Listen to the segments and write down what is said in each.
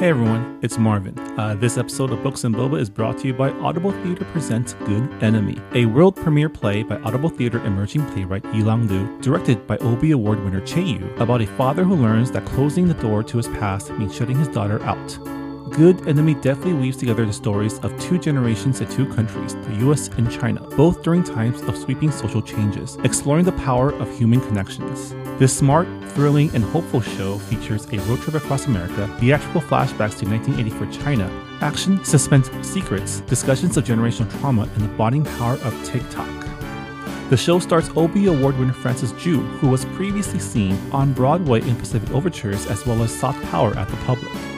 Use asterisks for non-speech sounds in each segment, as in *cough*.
Hey everyone, it's Marvin. Uh, this episode of Books and Boba is brought to you by Audible Theater Presents Good Enemy, a world premiere play by Audible Theater emerging playwright Yilong Liu, directed by Obie Award winner Chay Yew, about a father who learns that closing the door to his past means shutting his daughter out. Good Enemy deftly weaves together the stories of two generations and two countries, the US and China, both during times of sweeping social changes, exploring the power of human connections. This smart, thrilling, and hopeful show features a road trip across America, theatrical flashbacks to 1984 China, action, suspense, secrets, discussions of generational trauma, and the bonding power of TikTok. The show stars Obie Award winner Francis Jue, who was previously seen on Broadway in Pacific Overtures as well as Soft Power at the Public.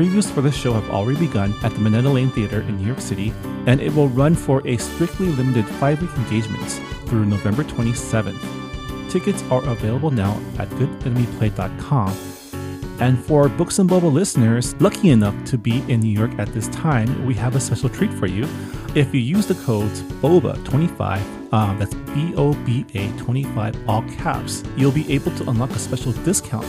Previews for the show have already begun at the Minetta Lane Theater in New York City, and it will run for a strictly limited five week engagement through November 27th. Tickets are available now at goodenemyplay.com. And for Books and Boba listeners lucky enough to be in New York at this time, we have a special treat for you. If you use the code BOBA25, um, that's B O B A 25, all caps, you'll be able to unlock a special discount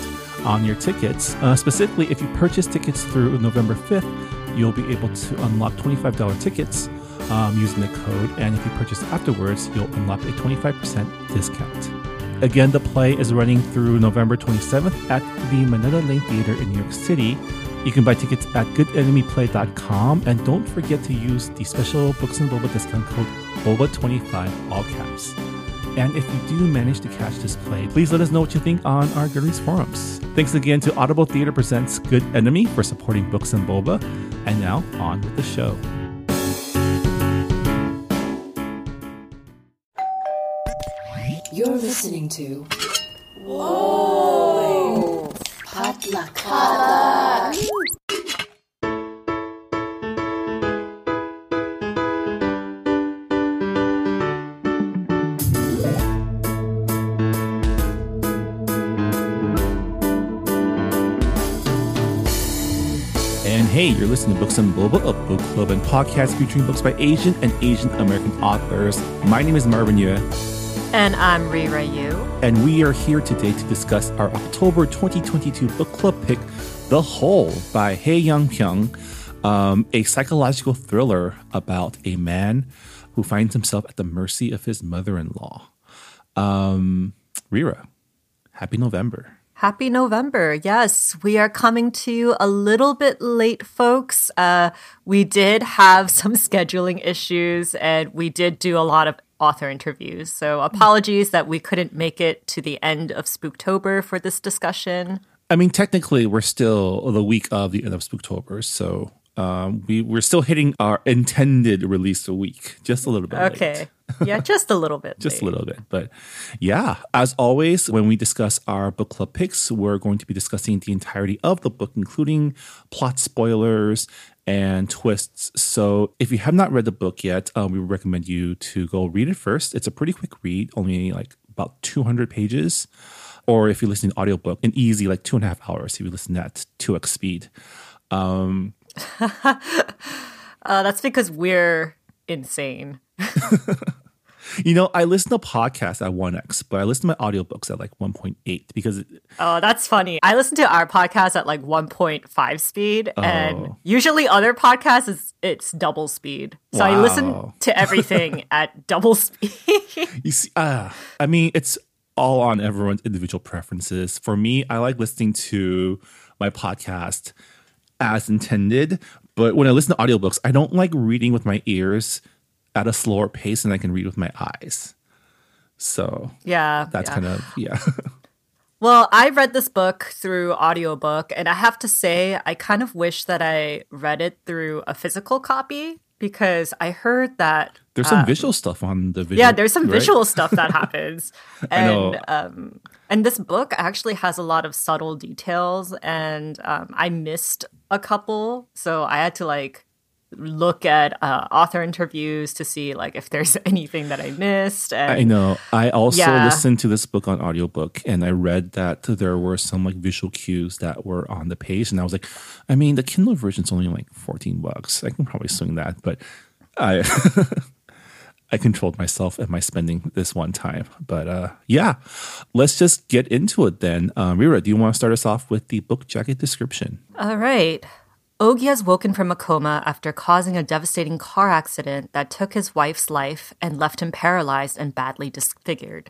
on your tickets. Uh, specifically, if you purchase tickets through November 5th, you'll be able to unlock $25 tickets um, using the code. And if you purchase afterwards, you'll unlock a 25% discount. Again, the play is running through November 27th at the Minetta Lane Theater in New York City. You can buy tickets at goodenemyplay.com and don't forget to use the special Books and Boba discount code BOBA25 all caps. And if you do manage to catch this play, please let us know what you think on our Goodreads forums. Thanks again to Audible Theater Presents Good Enemy for supporting Books and Boba. And now, on with the show. You're listening to. Whoa! Potluck. Potluck. Books and Boba, a book club and podcast featuring books by Asian and Asian American authors. My name is Marvin Yueh, And I'm Reera Yoo. and we are here today to discuss our October 2022 book club pick, The Hole by Hye-young Pyun, um, a psychological thriller about a man who finds himself at the mercy of his mother-in-law. Um, Rira, happy November. Happy November. Yes, we are coming to you a little bit late, folks. Uh, we did have *laughs* some scheduling issues and we did do a lot of author interviews. So apologies that we couldn't make it to the end of Spooktober for this discussion. I mean, technically, we're still the week of the end of Spooktober, so um, we we're still hitting our intended release a week, just a little bit. late. Okay. yeah, just a little bit. *laughs* just a little bit, but yeah. As always, when we discuss our book club picks, we're going to be discussing the entirety of the book, including plot spoilers and twists. So if you have not read the book yet, um, we recommend you to go read it first. It's a pretty quick read, only like about 200 pages. Or if you listen to audiobook, an easy like two and a half hours if you listen at 2x speed. Um, *laughs* Uh, that's because we're insane. *laughs* you know, I listen to podcasts at 1x, but I listen to my audiobooks at like 1.8 because it, Oh, that's funny. I listen to our podcast at like 1.5 speed, and Oh. usually other podcasts is it's double speed. So I listen to everything *laughs* at double speed. You see, uh, I mean, it's all on everyone's individual preferences. For me, I like listening to my podcast as intended, but when I listen to audiobooks, I don't like reading with my ears at a slower pace than I can read with my eyes. So yeah, that's yeah. kind of, yeah. *laughs* Well, I read this book through audiobook, and I have to say, I kind of wish that I read it through a physical copy because I heard that There's some visual stuff on the video. Yeah, there's some right? visual stuff that *laughs* happens. And um and this book actually has a lot of subtle details and um I missed a couple, so I had to like look at uh, author interviews to see like if there's *laughs* anything that I missed and I know. I also Yeah. listened to this book on audiobook and I read that there were some like visual cues that were on the page and I was like, I mean, the Kindle version's only like 14 bucks. I can probably swing that, but I *laughs* I controlled myself and my spending this one time. But uh yeah, let's just get into it then. Um, Reera, do you want to start us off with the book jacket description? All right. Ogi has woken from a coma after causing a devastating car accident that took his wife's life and left him paralyzed and badly disfigured.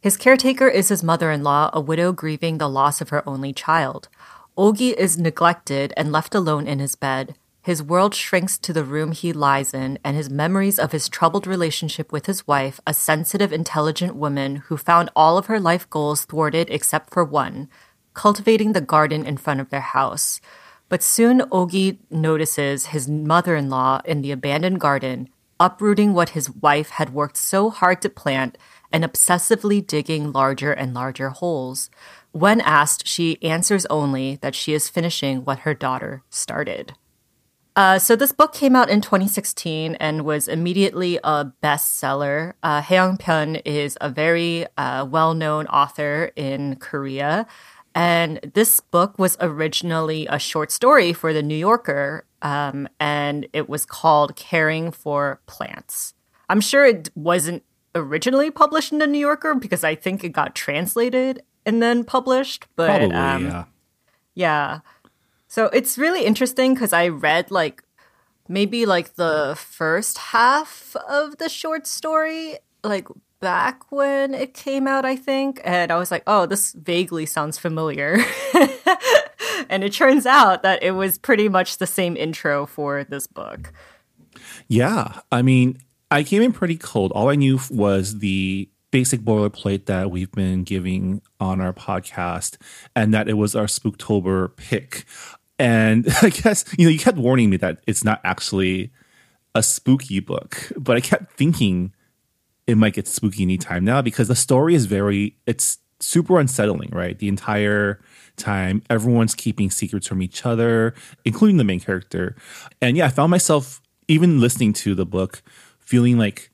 His caretaker is his mother in law, a widow grieving the loss of her only child. Ogi is neglected and left alone in his bed. His world shrinks to the room he lies in, and his memories of his troubled relationship with his wife, a sensitive, intelligent woman who found all of her life goals thwarted except for one cultivating the garden in front of their house. But soon Ogi notices his mother in law in the abandoned garden, uprooting what his wife had worked so hard to plant and obsessively digging larger and larger holes. When asked, she answers only that she is finishing what her daughter started. Uh, so this book came out in 2016 and was immediately a bestseller. Uh, Hae Pyun is a very uh, well-known author in Korea, and this book was originally a short story for the New Yorker, um, and it was called "Caring for Plants." I'm sure it wasn't originally published in the New Yorker because I think it got translated and then published. But Probably, um, yeah. yeah. So it's really interesting because I read like maybe like the first half of the short story, like back when it came out, I think. And I was like, oh, this vaguely sounds familiar. *laughs* and it turns out that it was pretty much the same intro for this book. Yeah. I mean, I came in pretty cold. All I knew was the basic boilerplate that we've been giving on our podcast and that it was our Spooktober pick. And *laughs* I guess, you know, you kept warning me that it's not actually a spooky book, but I kept thinking it might get spooky anytime now because the story is very, it's super unsettling, right? The entire time, everyone's keeping secrets from each other, including the main character. And yeah, I found myself even listening to the book feeling like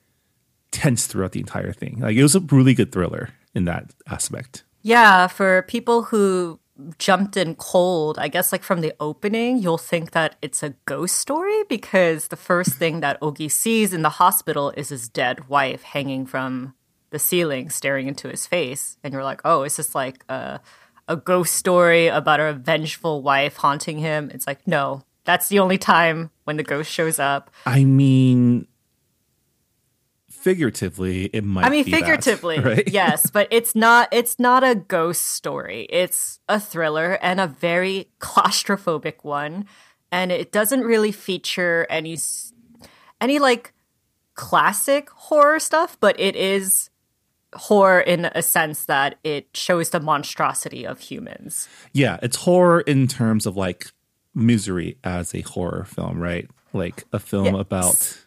tense throughout the entire thing. Like it was a really good thriller in that aspect. Yeah, for people who jumped in cold, I guess like from the opening, you'll think that it's a ghost story because the first thing that Ogi sees in the hospital is his dead wife hanging from the ceiling, staring into his face. And you're like, oh, is this like a, a ghost story about a vengeful wife haunting him? It's like, no, that's the only time when the ghost shows up. I mean, figuratively, it might. I mean, be that, figuratively, *laughs* right? yes, but it's not. It's not a ghost story. It's a thriller and a very claustrophobic one, and it doesn't really feature any any like classic horror stuff, but it is horror in a sense that it shows the monstrosity of humans. Yeah, it's horror in terms of like misery as a horror film, right? Like a film about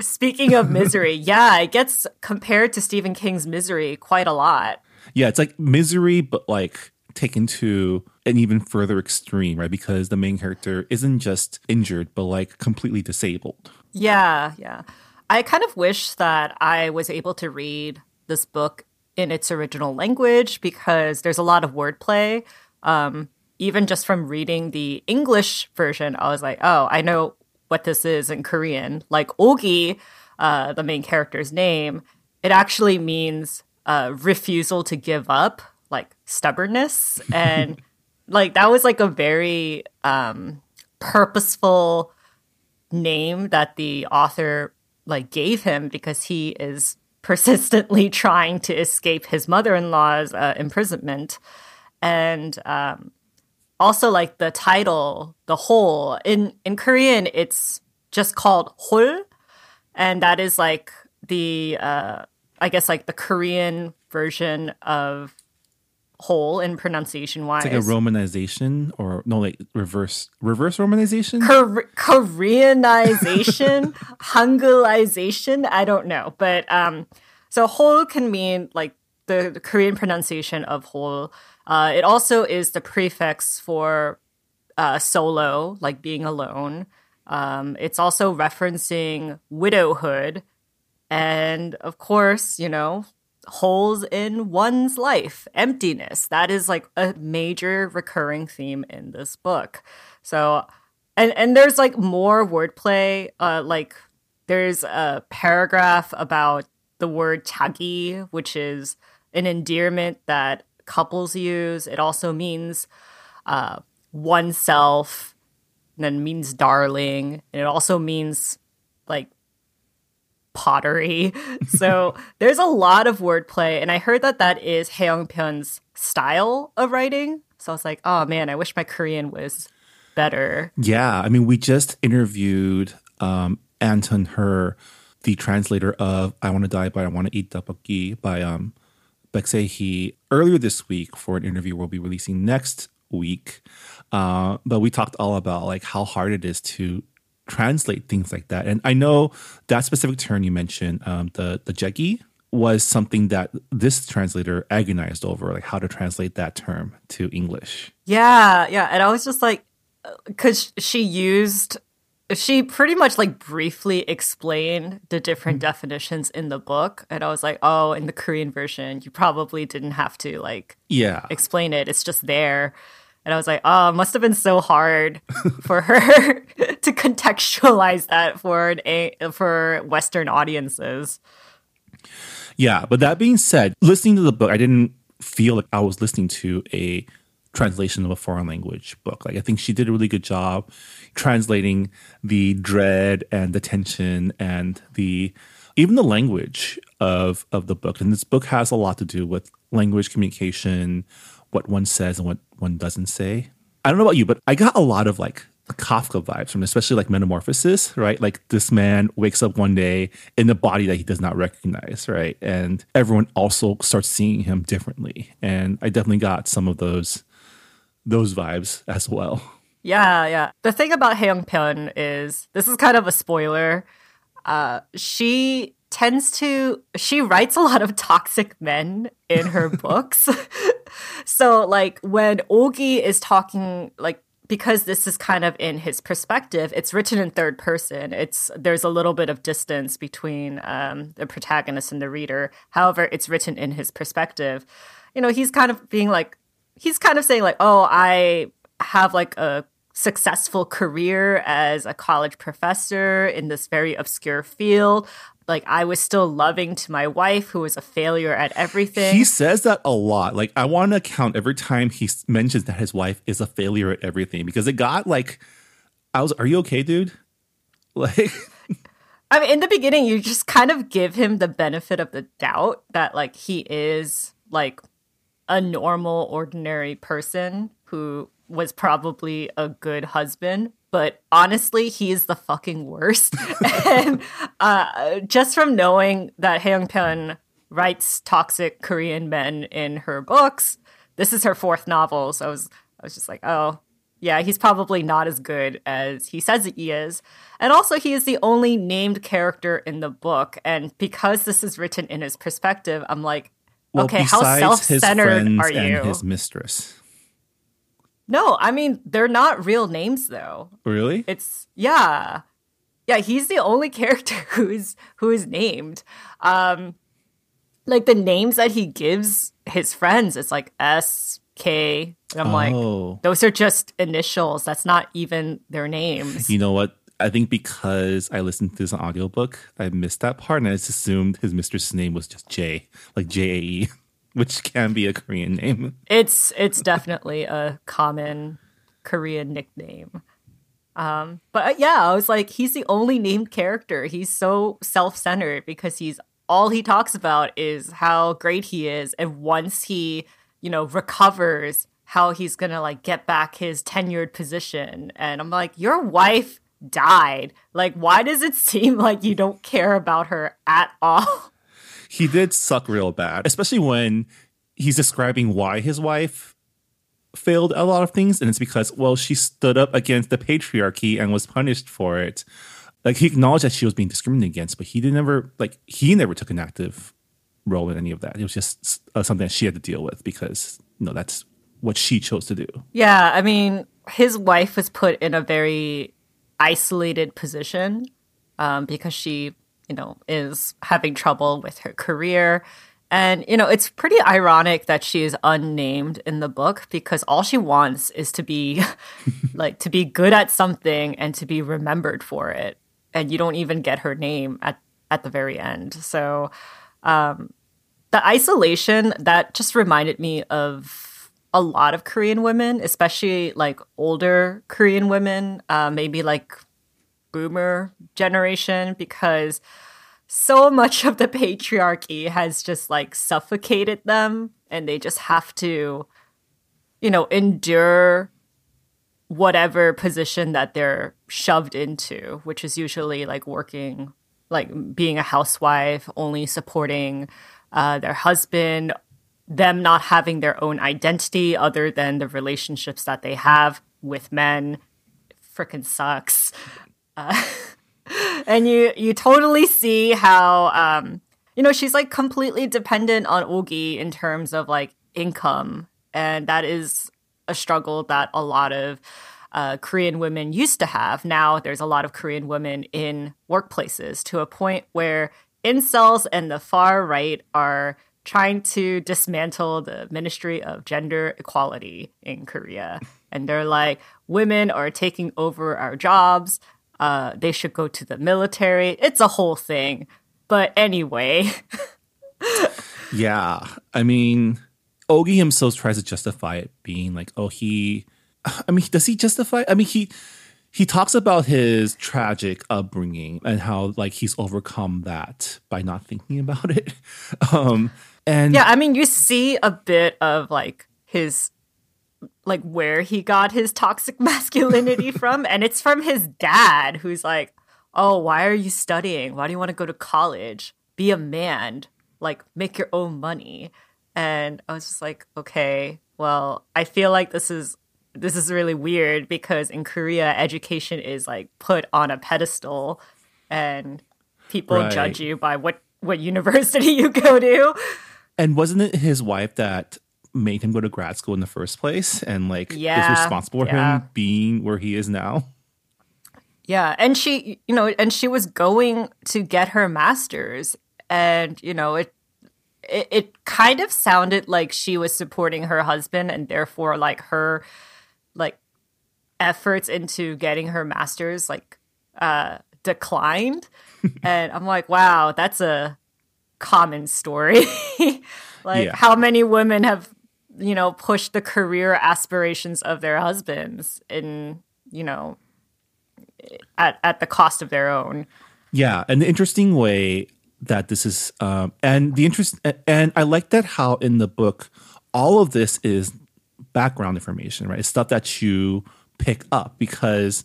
Speaking of misery, *laughs* yeah, it gets compared to Stephen King's Misery quite a lot. yeah, it's like misery, but like taken to an even further extreme, right? Because the main character isn't just injured, but like completely disabled. Yeah, yeah. I kind of wish that I was able to read this book in its original language because there's a lot of wordplay. Um, even just from reading the English version, I was like, oh, I know what this is in Korean. Like Ogi, uh, the main character's name, it actually means uh, refusal to give up, like stubbornness. *laughs* And like that was like a very um, purposeful name that the author like gave him because he is persistently *laughs* trying to escape his mother-in-law's uh, imprisonment and um, also like the title the hole in in korean it's just called hol and that is like the uh, i guess like the korean version of hole in pronunciation wise It's like a romanization or no, like reverse reverse romanization. Kor- Koreanization, *laughs* Hangulization. I don't know, but um, so whole can mean like the, the Korean pronunciation of hole. Uh, it also is the prefix for uh, solo, like being alone. Um, it's also referencing widowhood, and of course, you know, holes in one's life, emptiness. That is like a major recurring theme in this book. So, and and there's like more wordplay. Uh, like there's a paragraph about the word chagi, which is an endearment that couples use. It also means uh, oneself. and then means darling, and it also means like pottery. *laughs* so *laughs* there's a lot of wordplay, and I heard that that is Hae Pyun's style of writing. So I was like, oh man, I wish my Korean was better. Yeah, I mean, we just interviewed um, Anton Hur, the translator of "I Want to Die but I Want to Eat Tteokbokki" by um, Baek Se-hee earlier this week for an interview we'll be releasing next week. Uh, but we talked all about like how hard it is to translate things like that. And I know that specific term you mentioned, um, the the jegi, was something that this translator agonized over, like how to translate that term to English. Yeah, yeah, and I was just like, because she used, she pretty much like briefly explained the different mm-hmm. definitions in the book, and I was like, oh, in the Korean version, you probably didn't have to like, yeah, explain it. It's just there. And I was like, oh, it must have been so hard *laughs* for her *laughs* to contextualize that for an a for Western audiences. Yeah, but that being said, listening to the book, I didn't feel like I was listening to a translation of a foreign language book. Like I think she did a really good job translating the dread and the tension and the even the language of of the book. And this book has a lot to do with language communication, what one says and what one doesn't say. I don't know about you, but I got a lot of like Kafka vibes from especially like Metamorphosis, right? Like this man wakes up one day in a body that he does not recognize, right? And everyone also starts seeing him differently. And I definitely got some of those those vibes as well. Yeah, yeah. The thing about Hae Pyun is this is kind of a spoiler. Uh, she tends to she writes a lot of toxic men in her *laughs* books. *laughs* so like when Ogi is talking like because this is kind of in his perspective, it's written in third person. It's there's a little bit of distance between um, the protagonist and the reader. However, it's written in his perspective. You know, he's kind of being like, he's kind of saying like, "Oh, I have like a successful career as a college professor in this very obscure field like I was still loving to my wife who was a failure at everything. He says that a lot. Like I want to count every time he mentions that his wife is a failure at everything because it got like I was are you okay, dude? *laughs* Like I mean in the beginning you just kind of give him the benefit of the doubt that like he is like a normal ordinary person who was probably a good husband but honestly, he's the fucking worst. *laughs* and uh, just from knowing that Hae Pyun writes toxic Korean men in her books, this is her fourth novel. So I was, I was just like, oh, yeah, he's probably not as good as he says he is. And also, he is the only named character in the book. And because this is written in his perspective, I'm like, well, okay, how self centered are you? his mistress. No, I mean they're not real names though. Really? It's yeah. Yeah, he's the only *laughs* character who's who is named. Um like the names that he gives his friends, it's like S K. I'm oh. like, those are just initials. That's not even their names. You know what? I think because I listened to this audiobook, I missed that part and I just assumed his mistress's name was just J, like J A E. *laughs* which can be a Korean name. It's it's definitely a common Korean nickname. Um, but uh, yeah, I was like, he's the only named character. He's so self centered because he's all he talks about is how great he is, and once he, you know, recovers, how he's gonna like get back his tenured position. And I'm like, your wife died. Like, why does it seem like you don't care about her at all? he did suck real bad, especially when he's describing why his wife failed a lot of things. And it's because, well, she stood up against the patriarchy and was punished for it. Like he acknowledged that she was being discriminated against, but he did never, like, he never took an active role in any of that. It was just uh, something that she had to deal with because, you know, that's what she chose to do. Yeah. I mean, his wife was put in a very isolated position um, because she you know, is having trouble with her career. And, you know, it's pretty ironic that she is unnamed in the book because all she wants is to be *laughs* like to be good at something and to be remembered for it. And you don't even get her name at, at the very end. So um, the isolation that just reminded me of a lot of Korean women, especially like older Korean women, uh, maybe like boomer generation, because so much of the patriarchy has just like suffocated them and they just have to, you know, endure whatever position that they're shoved into, which is usually like working, like being a housewife, only supporting uh, their husband, them not having their own identity other than the relationships that they have with men. Freaking sucks. Uh, *laughs* and you you totally see how um, you know she's like completely dependent on Ogi in terms of like income, and that is a struggle that a lot of uh, Korean women used to have. Now there's a lot of Korean women in workplaces to a point where incels and the far right are trying to dismantle the Ministry of Gender Equality in Korea. And they're like, women are taking over our jobs. Uh, they should go to the military. It's a whole thing. But anyway. *laughs* yeah. I mean, Ogi himself tries to justify it being like, oh, he. I mean, does he justify? I mean, he he talks about his tragic upbringing and how like he's overcome that by not thinking about it. *laughs* Um, and yeah, I mean, you see a bit of like his like where he got his toxic *laughs* masculinity *laughs* from, and it's from his dad, who's like, "Oh, why are you studying? Why do you want to go to college? Be a man, like make your own money." And I was just like, "Okay, well, I feel like this is this is really weird because in Korea, education is like put on a pedestal, and people right. judge you by what what university *laughs* you go to." And wasn't it his wife that made him go to grad school in the first place and like yeah, is responsible for yeah. him being where he is now? Yeah, and she, you know, and she was going to get her master's and, you know, it it, it kind of sounded like she was supporting her husband and therefore like her like efforts into getting her master's like uh declined *laughs* and i'm like wow that's a common story. *laughs* like yeah. how many women have, you know, pushed the career aspirations of their husbands in, you know, at at the cost of their own. Yeah, and the interesting way that this is um and the interest and I like that how in the book all of this is background information, right? It's stuff that you pick up because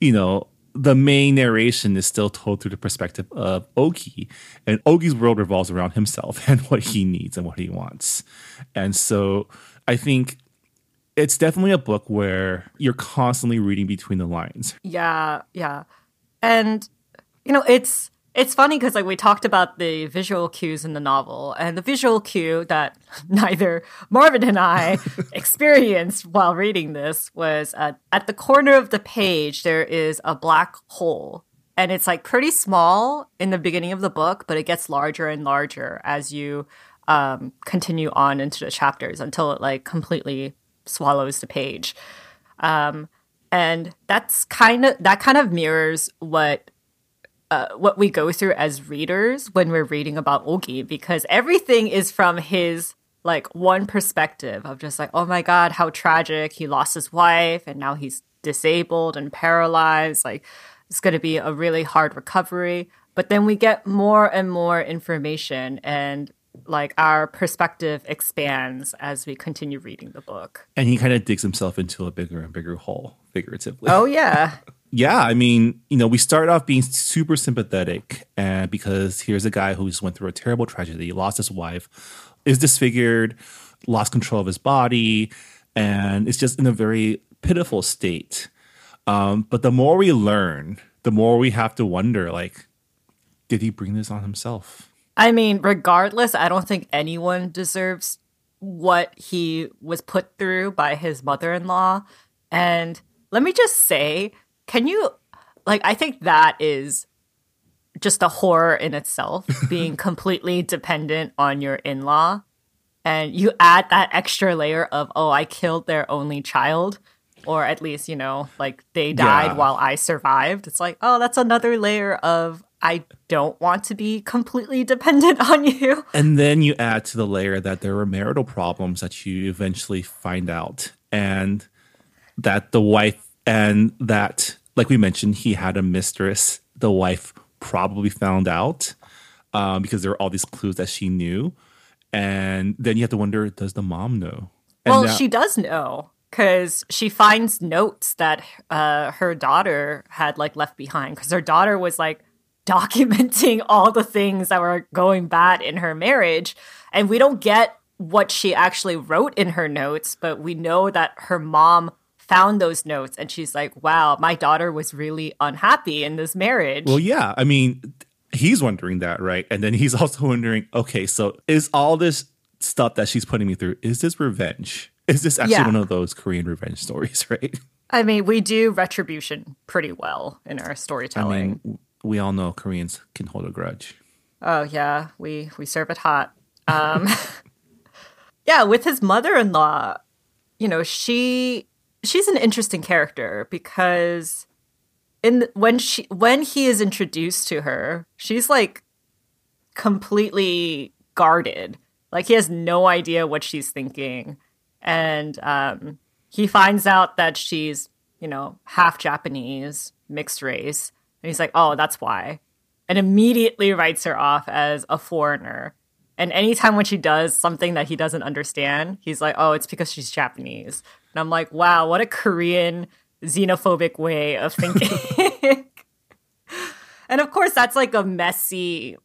you know the main narration is still told through the perspective of Ogi, and Ogi's world revolves around himself *laughs* and what he needs and what he wants. And so I think it's definitely a book where you're constantly reading between the lines. Yeah, yeah. And you know, it's it's funny because like we talked about the visual cues in the novel, and the visual cue that *laughs* neither Marvin and I *laughs* experienced while reading this was uh, at the corner of the page there is a black hole, and it's like pretty small in the beginning of the book, but it gets larger and larger as you um, continue on into the chapters until it like completely swallows the page. Um, and that's kind of that kind of mirrors what uh, what we go through as readers when we're reading about Ogi because everything is from his like one perspective of just like, oh my god, how tragic. He lost his wife and now he's disabled and paralyzed. Like it's going to be a really hard recovery. But then we get more and more information and like our perspective expands as we continue reading the book. And he kind of digs himself into a bigger and bigger hole, figuratively. Oh yeah. *laughs* yeah, I mean, you know, we start off being super sympathetic, and because here's a guy who's went through a terrible tragedy, lost his wife, is disfigured, lost control of his body, and it's just in a very pitiful state. Um, but the more we learn, the more we have to wonder, like, did he bring this on himself? I mean, regardless, I don't think anyone deserves what he was put through by his mother-in-law, and let me just say can you like I think that is just a horror in itself *laughs* being completely dependent on your in-law and you add that extra layer of oh I killed their only child or at least you know like they died yeah. while I survived it's like oh that's another layer of I don't want to be completely dependent *laughs* on you. And then you add to the layer that there were marital problems that you eventually find out, and that the wife, and that, like we mentioned, he had a mistress. The wife probably found out um, because there were all these clues that she knew. And then you have to wonder does the mom know? And well, now- she does know because she finds notes that uh, her daughter had like left behind because her daughter was like *laughs* documenting all the things that were going bad in her marriage and we don't get what she actually wrote in her notes but we know that her mom found those notes and she's like wow my daughter was really unhappy in this marriage Well, yeah. I mean, he's wondering that, right? And then he's *laughs* also wondering, okay, so is all this stuff that she's putting me through, is this revenge? Is this actually Yeah. one of those Korean revenge stories, *laughs* right? i mean we do retribution pretty well in our storytelling. I mean, we all know Koreans can hold a grudge. Oh yeah, we we serve it hot. Um, *laughs* yeah, with his mother-in-law, you know, she she's an interesting character because in when she when he is introduced to her, she's like completely guarded. Like he has no idea what she's thinking, and um, he finds out that she's you know half Japanese, mixed race, and he's like, oh, that's why and immediately writes her off as a foreigner. And anytime when she does something that he doesn't understand, he's like, oh, it's because she's Japanese. And I'm like, wow, what a Korean xenophobic way of thinking. *laughs* *laughs* and of course, that's like a messy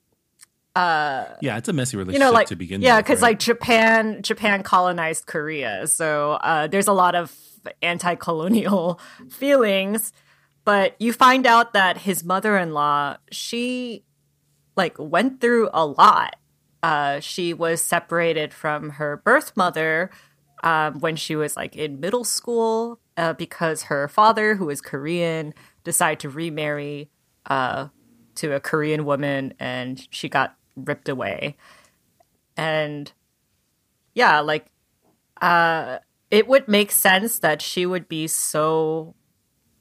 Yeah, it's a messy relationship you know like to begin yeah because right? like japan japan colonized korea so uh, there's a lot of anti-colonial *laughs* feelings but you find out that his mother-in-law she like went through a lot uh, she was separated from her birth mother um, when she was like in middle school uh, because her father who was korean decided to remarry uh, to a korean woman and she got ripped away. And yeah like uh it would make sense that she would be so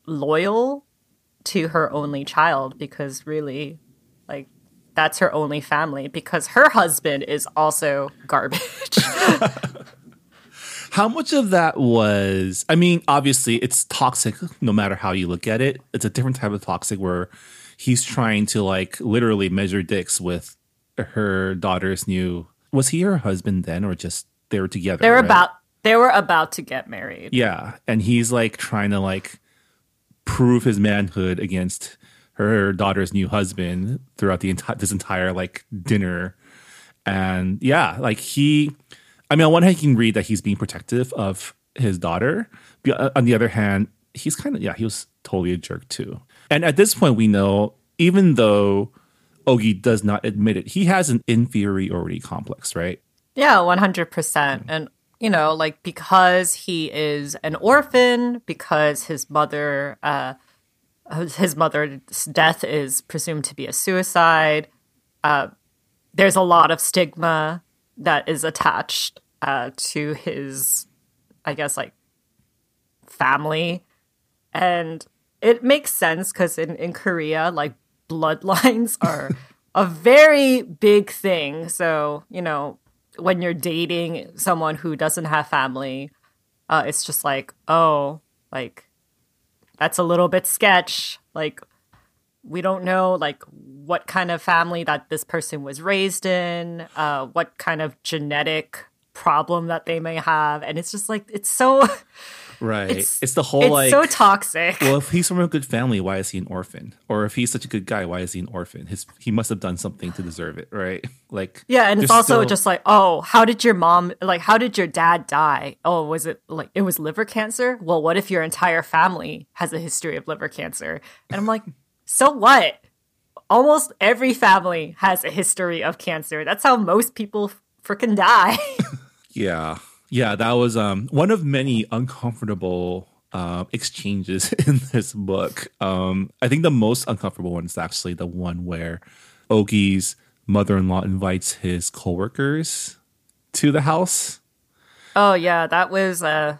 loyal to her only child because really like that's her only family because her husband is also garbage *laughs* *laughs* How much of that was? I mean, obviously, it's toxic no matter how you look at it. It's a different type of toxic where he's trying to like literally measure dicks with her daughter's new. Was he her husband then, or just they were together? they were right? about they were about to get married Yeah, and he's like trying to like prove his manhood against her daughter's new husband throughout the entire this entire like dinner. And yeah, like he I mean on one hand you can read that he's being protective of his daughter, but uh, on the other hand, he's kind of yeah, he was totally a jerk too. And at this point we know even though Ogi does not admit it, he has an inferiority complex, right? Yeah, 100%. And, you know, like because he is an orphan, because his mother, uh, his mother's death is presumed to be a suicide, uh, there's a lot of stigma that is attached uh, to his, I guess, like family. And it makes sense because in, in Korea, like bloodlines *laughs* are a very big thing. So, you know, when you're dating someone who doesn't have family, uh, it's just like, oh, like that's a little bit sketch. Like we don't know like what kind of family that this person was raised in, uh, what kind of genetic problem that they may have, and it's just like it's so *laughs* Right. It's- It's, the whole it's like so toxic. well, if he's from a good family, why is he an orphan? Or if he's such a good guy, why is he an orphan? His he must have done something to deserve it, right? *laughs* Like Yeah, and it's also still- just like, oh, how did your mom like how did your dad die? Oh, was it like it was liver cancer? Well, what if your entire family has a history of liver cancer? And I'm like, so what? Almost every family has a history of cancer. That's how most people freaking die. *laughs* yeah, yeah. That was um one of many uncomfortable uh, exchanges *laughs* in this book. Um, I think the most uncomfortable one is actually the one where Ogi's mother-in-law invites his coworkers to the house. Oh yeah, that was uh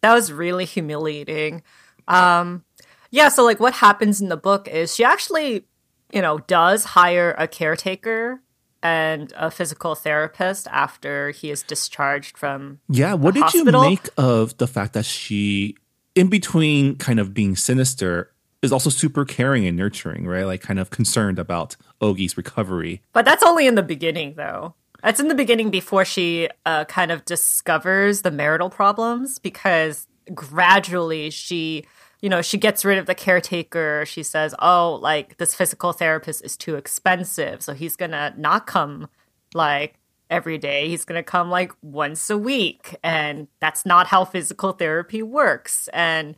that was really humiliating. Um yeah, so like what happens in the book is she actually you know, does hire a caretaker and a physical therapist after he is discharged from Yeah, what did hospital. you make of the fact that she, in between kind of being sinister, is also super caring and nurturing, right? Like kind of concerned about Ogi's recovery. But that's only in the beginning, though. That's in the beginning before she uh, kind of discovers the marital problems because gradually she, you know, she gets rid of the caretaker. She says, oh, like this physical therapist is too expensive. So he's going to not come like every day. He's going to come like once a week. And that's not how physical therapy works. And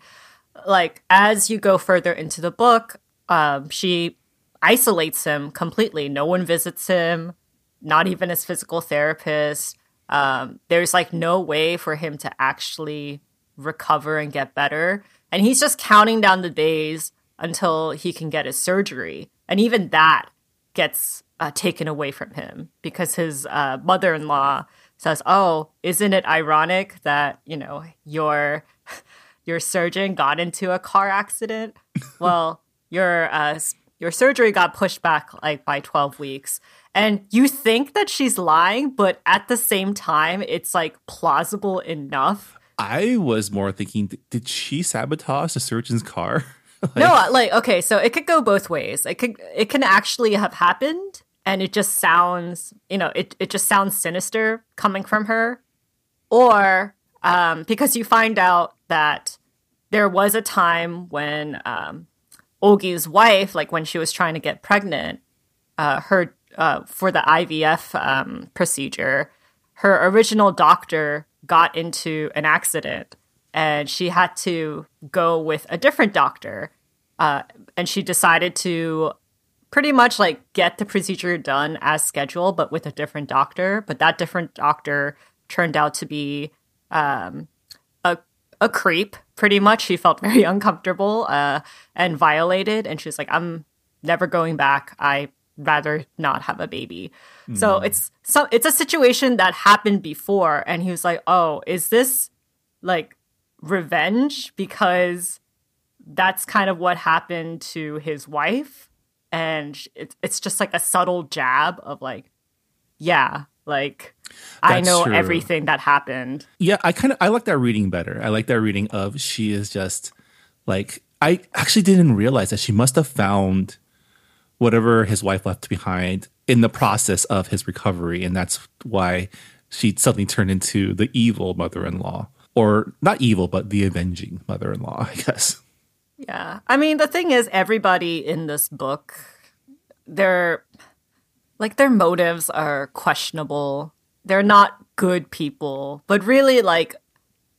like as you go further into the book, um, she isolates him completely. No one visits him, not even his physical therapist. Um, there's like no way for him to actually recover and get better. And he's just counting down the days until he can get his surgery. And even that gets uh, taken away from him because his uh, mother in law says, Oh, isn't it ironic that, you know, your. *laughs* Your surgeon got into a car accident. *laughs* Well, your uh, your surgery got pushed back like by twelve weeks, and you think that she's lying, but at the same time, it's like plausible enough. I was more thinking, did she sabotage the surgeon's car? *laughs* no, uh, like okay, so it could go both ways. It could it can actually have happened, and it just sounds you know it it just sounds sinister coming from her, or um, because you find out that there was a time when um, Ogi's wife, like when she was trying to get pregnant, uh, her uh, for the IVF um, procedure, her original doctor got into an accident, and she had to go with a different doctor, uh, and she decided to pretty much like get the procedure done as scheduled, but with a different doctor. But that different doctor turned out to be um, a a creep. Pretty much, she felt *laughs* very uncomfortable uh, and violated, and she was like, "I'm never going back. I rather not have a baby." So hmm. it's so it's a situation that happened before, and he was like, "Oh, is this like revenge because that's kind of what happened to his wife?" And it's it's just like a subtle jab of like, "Yeah, like." I know true. everything that happened. Yeah, I kind of I like that reading better. I like that reading of she is just like I actually didn't realize that she must have found whatever his wife left behind in the process of his recovery, and that's why she suddenly turned into the evil mother-in-law, or not evil, but the avenging mother-in-law, I guess. Yeah. I mean, the thing is, everybody in this book, their like their motives are questionable. They're not good people, but really, like,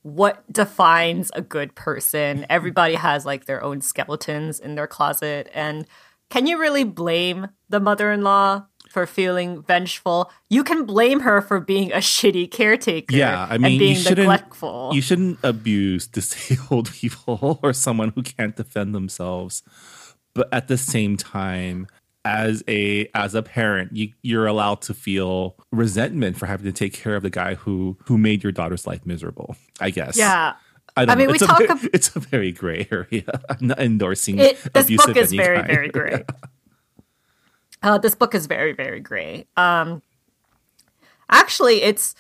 what defines a good person? Everybody has like their own skeletons in their closet, and can you really blame the mother-in-law for feeling vengeful? You can blame her for being a shitty caretaker, Yeah, I mean, and you being shouldn't neglectful. you shouldn't abuse disabled *laughs* people or someone who can't defend themselves. But at the same time, as a as a parent, you you're allowed to feel resentment for having to take care of the guy who who made your daughter's life miserable. I guess. yeah. I, don't I mean, know. we it's talk a, ve- ab- it's a very gray area. I'm *laughs* not endorsing it, this book is very kind. very gray *laughs* uh, this book is very very gray um actually it's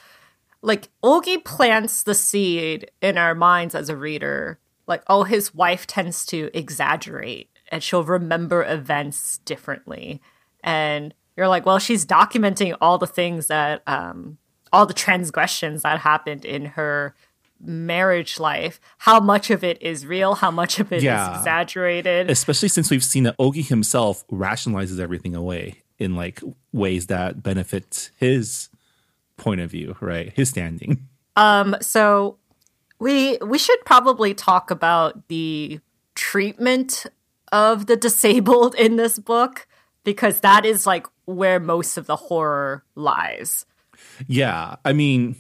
like Ogi plants the seed in our minds as a reader like oh his wife tends to exaggerate and she'll remember events differently and you're like well she's documenting all the things that um all the transgressions that happened in her marriage life how much of it is real how much of it is Yeah. exaggerated especially since we've seen that Ogi himself rationalizes everything away in like ways that benefit his point of view, right? His standing. Um, so we we should probably talk about the treatment of the disabled in this book because that is like where most of the horror lies. Yeah, I mean,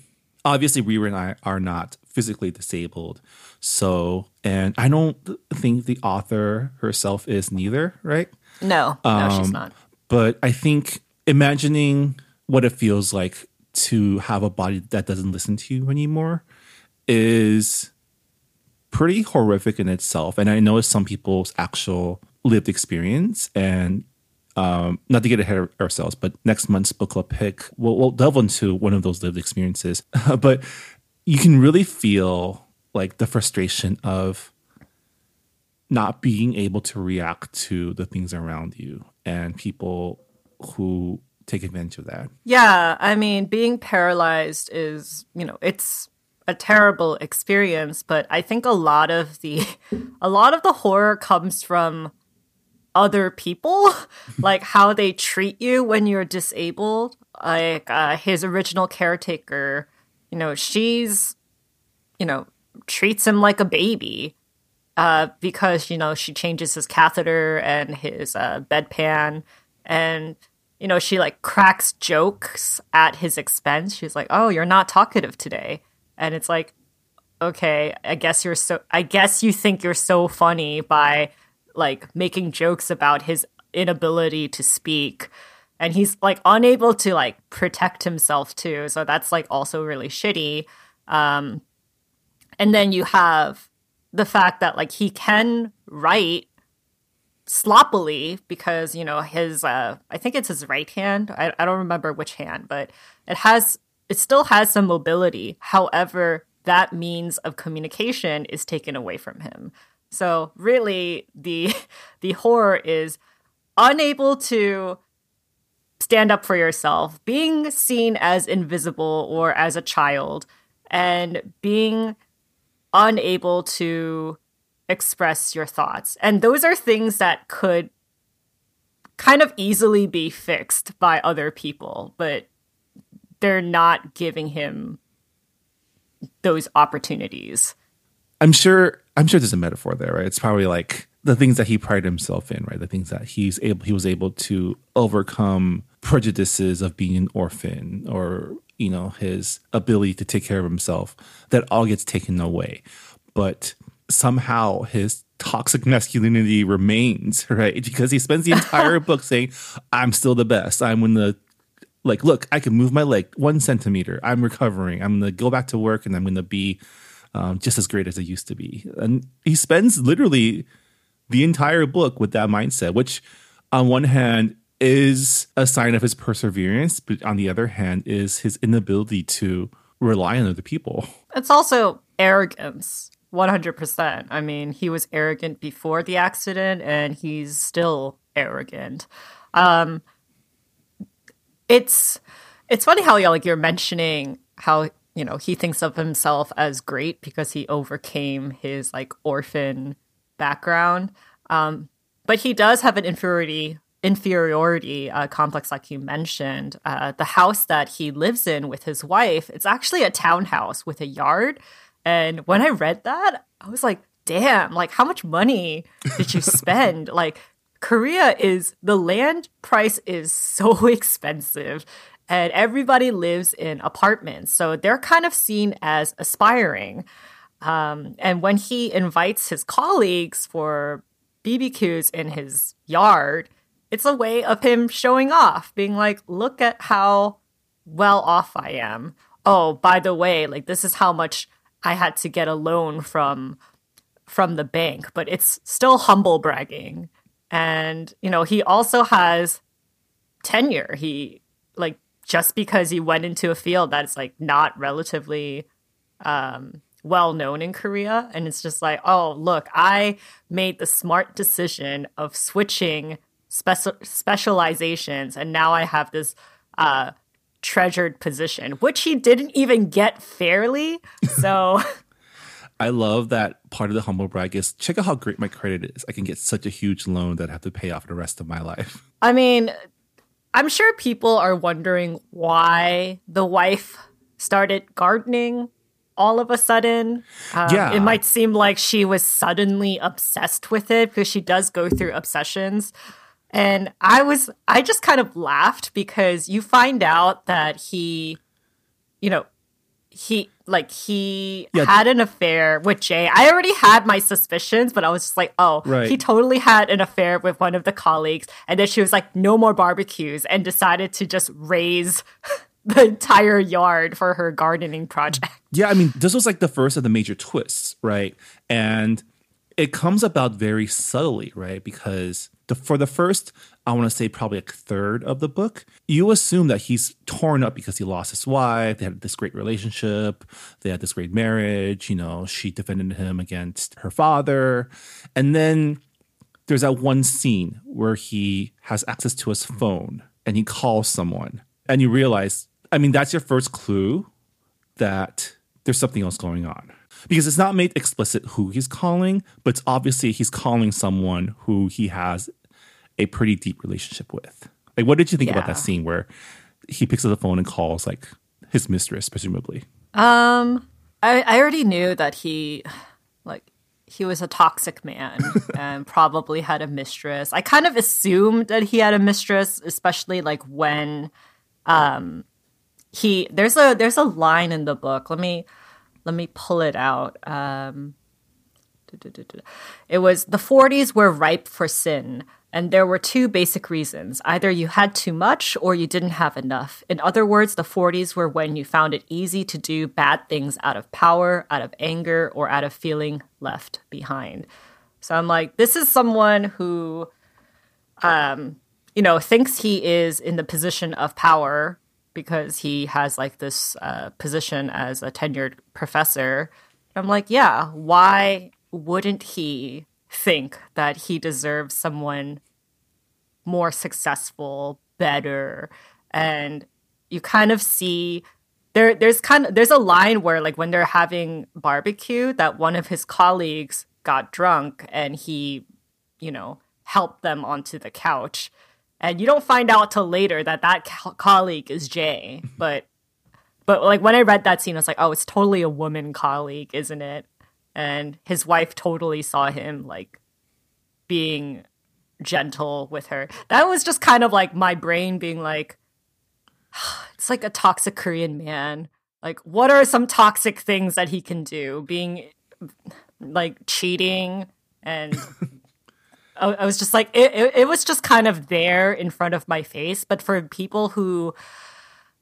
obviously Riri and I are not physically disabled, so and I don't think the author herself is neither, right? No, no, she's Um, not. But I think imagining what it feels like to have a body that doesn't listen to you anymore is pretty horrific in itself. And I know it's some people's actual lived experience. And um, not to get ahead of ourselves, but next month's book club pick, we'll, we'll delve into one of those lived experiences. *laughs* but you can really feel like the frustration of not being able to react to the things around you and people who take advantage of that. Yeah, I mean, being paralyzed is, you know, it's a terrible experience, but I think a lot of the *laughs* a lot of the horror comes from other people, *laughs* like how they treat you when you're disabled. Like uh, his original caretaker, you know, she's, you know, treats him like a baby uh, because you know she changes his catheter and his uh, bedpan, and you know she like cracks jokes at his expense. She's like, "Oh, you're not talkative today," and it's like, "Okay, I guess you're so. I guess you think you're so funny by like making jokes about his inability to speak." And he's like unable to like protect himself too, so that's like also really shitty. Um, and then you have the fact that like he can write sloppily because you know his uh i think it's his right hand I, I don't remember which hand but it has it still has some mobility however that means of communication is taken away from him so really the *laughs* the horror is unable to stand up for yourself being seen as invisible or as a child and being unable to express your thoughts. And those are things that could kind of easily be fixed by other people, but they're not giving him those opportunities. I'm sure I'm sure there's a metaphor there, right? It's probably like the things that he prided himself in, right? The things that he's able he was able to overcome prejudices of being an orphan or you know his ability to take care of himself that all gets taken away. But somehow his toxic masculinity remains *laughs* right? Because he spends the *laughs* entire book saying i'm still the best. I'm when the like look i can move my leg one centimeter. I'm recovering. I'm gonna go back to work and i'm gonna be um, just as great as it used to be and he spends literally the entire book with that mindset which on one hand is a sign of his perseverance, but on the other hand, is his inability to rely on other people. It's also arrogance. 100%. I mean, he was arrogant before the accident and he's still arrogant. Um it's it's funny how you like you're mentioning how, you know, he thinks of himself as great because he overcame his like orphan background. Um but he does have an inferiority inferiority uh, complex, like you mentioned, uh, the house that he lives in with his wife, it's actually a townhouse with a yard. And when I read that, I was like, damn, like how much money did you *laughs* spend? like Korea is the land price is so *laughs* expensive and everybody lives in apartments. So they're kind of seen as aspiring. Um, and when he invites his colleagues for BBQs in his yard, it's a way of him showing off, being like, look at how well off I am. Oh, by the way, like this is how much I had to get a loan from from the bank, but it's still humble bragging. And, you know, he also has tenure. He like just because he went into a field that's like not relatively um well known in Korea and it's just like, "Oh, look, I made the smart decision of switching spe- specializations, and now I have this uh, treasured position, which he didn't even get fairly. So. *laughs* I love that part of the humble brag is check out how great my credit is. I can get such a huge loan that I have to pay off the rest of my life. I mean, I'm sure people are wondering why the wife started gardening all of a sudden. Uh, yeah. It might seem like she was suddenly obsessed with it because she does go through obsessions. And I was, I just kind of laughed because you find out that he, you know, he, like, he yeah. had an affair with Jay. I already had my suspicions, but I was just like, oh, right. he totally had an affair with one of the colleagues. And then she was like, no more barbecues and decided to just raise *laughs* the entire yard for her gardening project. Yeah, I mean, this was like the first of the major twists, right? And it comes about very subtly, right? Because the, for the first, I want to say probably a third of the book, you assume that he's torn up because he lost his wife. They had this great relationship. They had this great marriage. You know, she defended him against her father. And then there's that one scene where he has access to his phone and he calls someone. And you realize, I mean, that's your first clue that there's something else going on because it's not made explicit who he's calling, but it's obviously he's calling someone who he has a pretty deep relationship with. Like, what did you think about that scene where he picks up the phone and calls like his mistress, presumably? Um, I, I already knew that he, like, he was a toxic man *laughs* and probably had a mistress. I kind of assumed that he had a mistress, especially like when, um, he there's a there's a line in the book. Let me let me pull it out. Um, it was the 40s were ripe for sin, and there were two basic reasons. Either you had too much or you didn't have enough. In other words, the 40s were when you found it easy to do bad things out of power, out of anger, or out of feeling left behind. So I'm like, this is someone who, um, you know, thinks he is in the position of power because he has like this uh, position as a tenured professor. I'm like, yeah, why wouldn't he think that he deserves someone more successful, better? And you kind of see there there's kind of there's a line where like when they're having barbecue that one of his colleagues got drunk and he, you know, helped them onto the couch. And you don't find out till later that that co- colleague is Jay, *laughs* but but like when I read that scene, I was like, oh, it's totally a woman colleague, isn't it? And his wife totally saw him like being gentle with her. That was just kind of like my brain being like, *sighs* it's like a toxic Korean man. Like, what are some toxic things that he can do? Being like cheating and *laughs* I, I was just like it, it, it was just kind of there in front of my face but for people who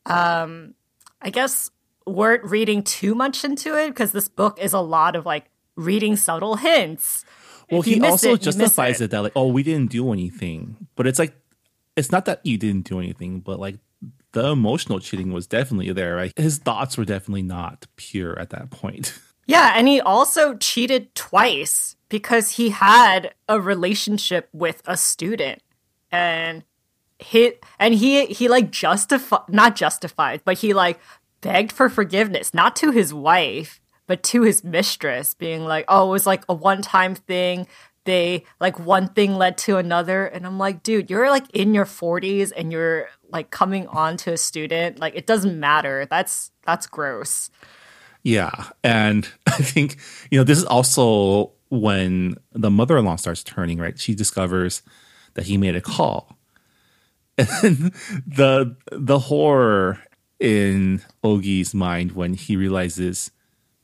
um i guess weren't reading too much into it because this book is a lot of like reading subtle hints Well, he also it, justifies it. it. that like, oh, we didn't do anything, but it's like, it's not that you didn't do anything, but like the emotional cheating was definitely there. Right, his thoughts were definitely not pure at that point. *laughs* Yeah, and he also cheated twice because he had a relationship with a student. And he and he he like justify not justified, but he like begged for forgiveness, not to his wife, but to his mistress, being like, "Oh, it was like a one-time thing. They like one thing led to another." And I'm like, "Dude, you're like in your 40s and you're like coming on to a student. Like it doesn't matter. That's that's gross." Yeah. And *laughs* I think, you know, this is also when the mother in law starts turning, right? She discovers that he made a call. *laughs* And the the horror in Ogi's mind when he realizes